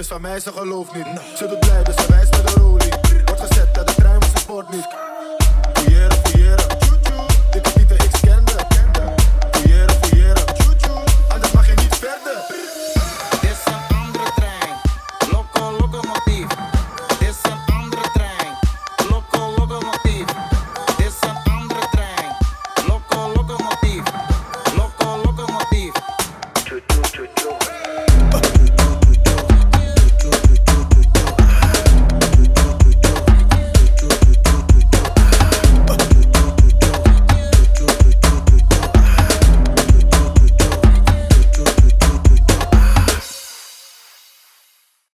is van mij, ze gelooft niet. Ze doet blij, dus ze wijst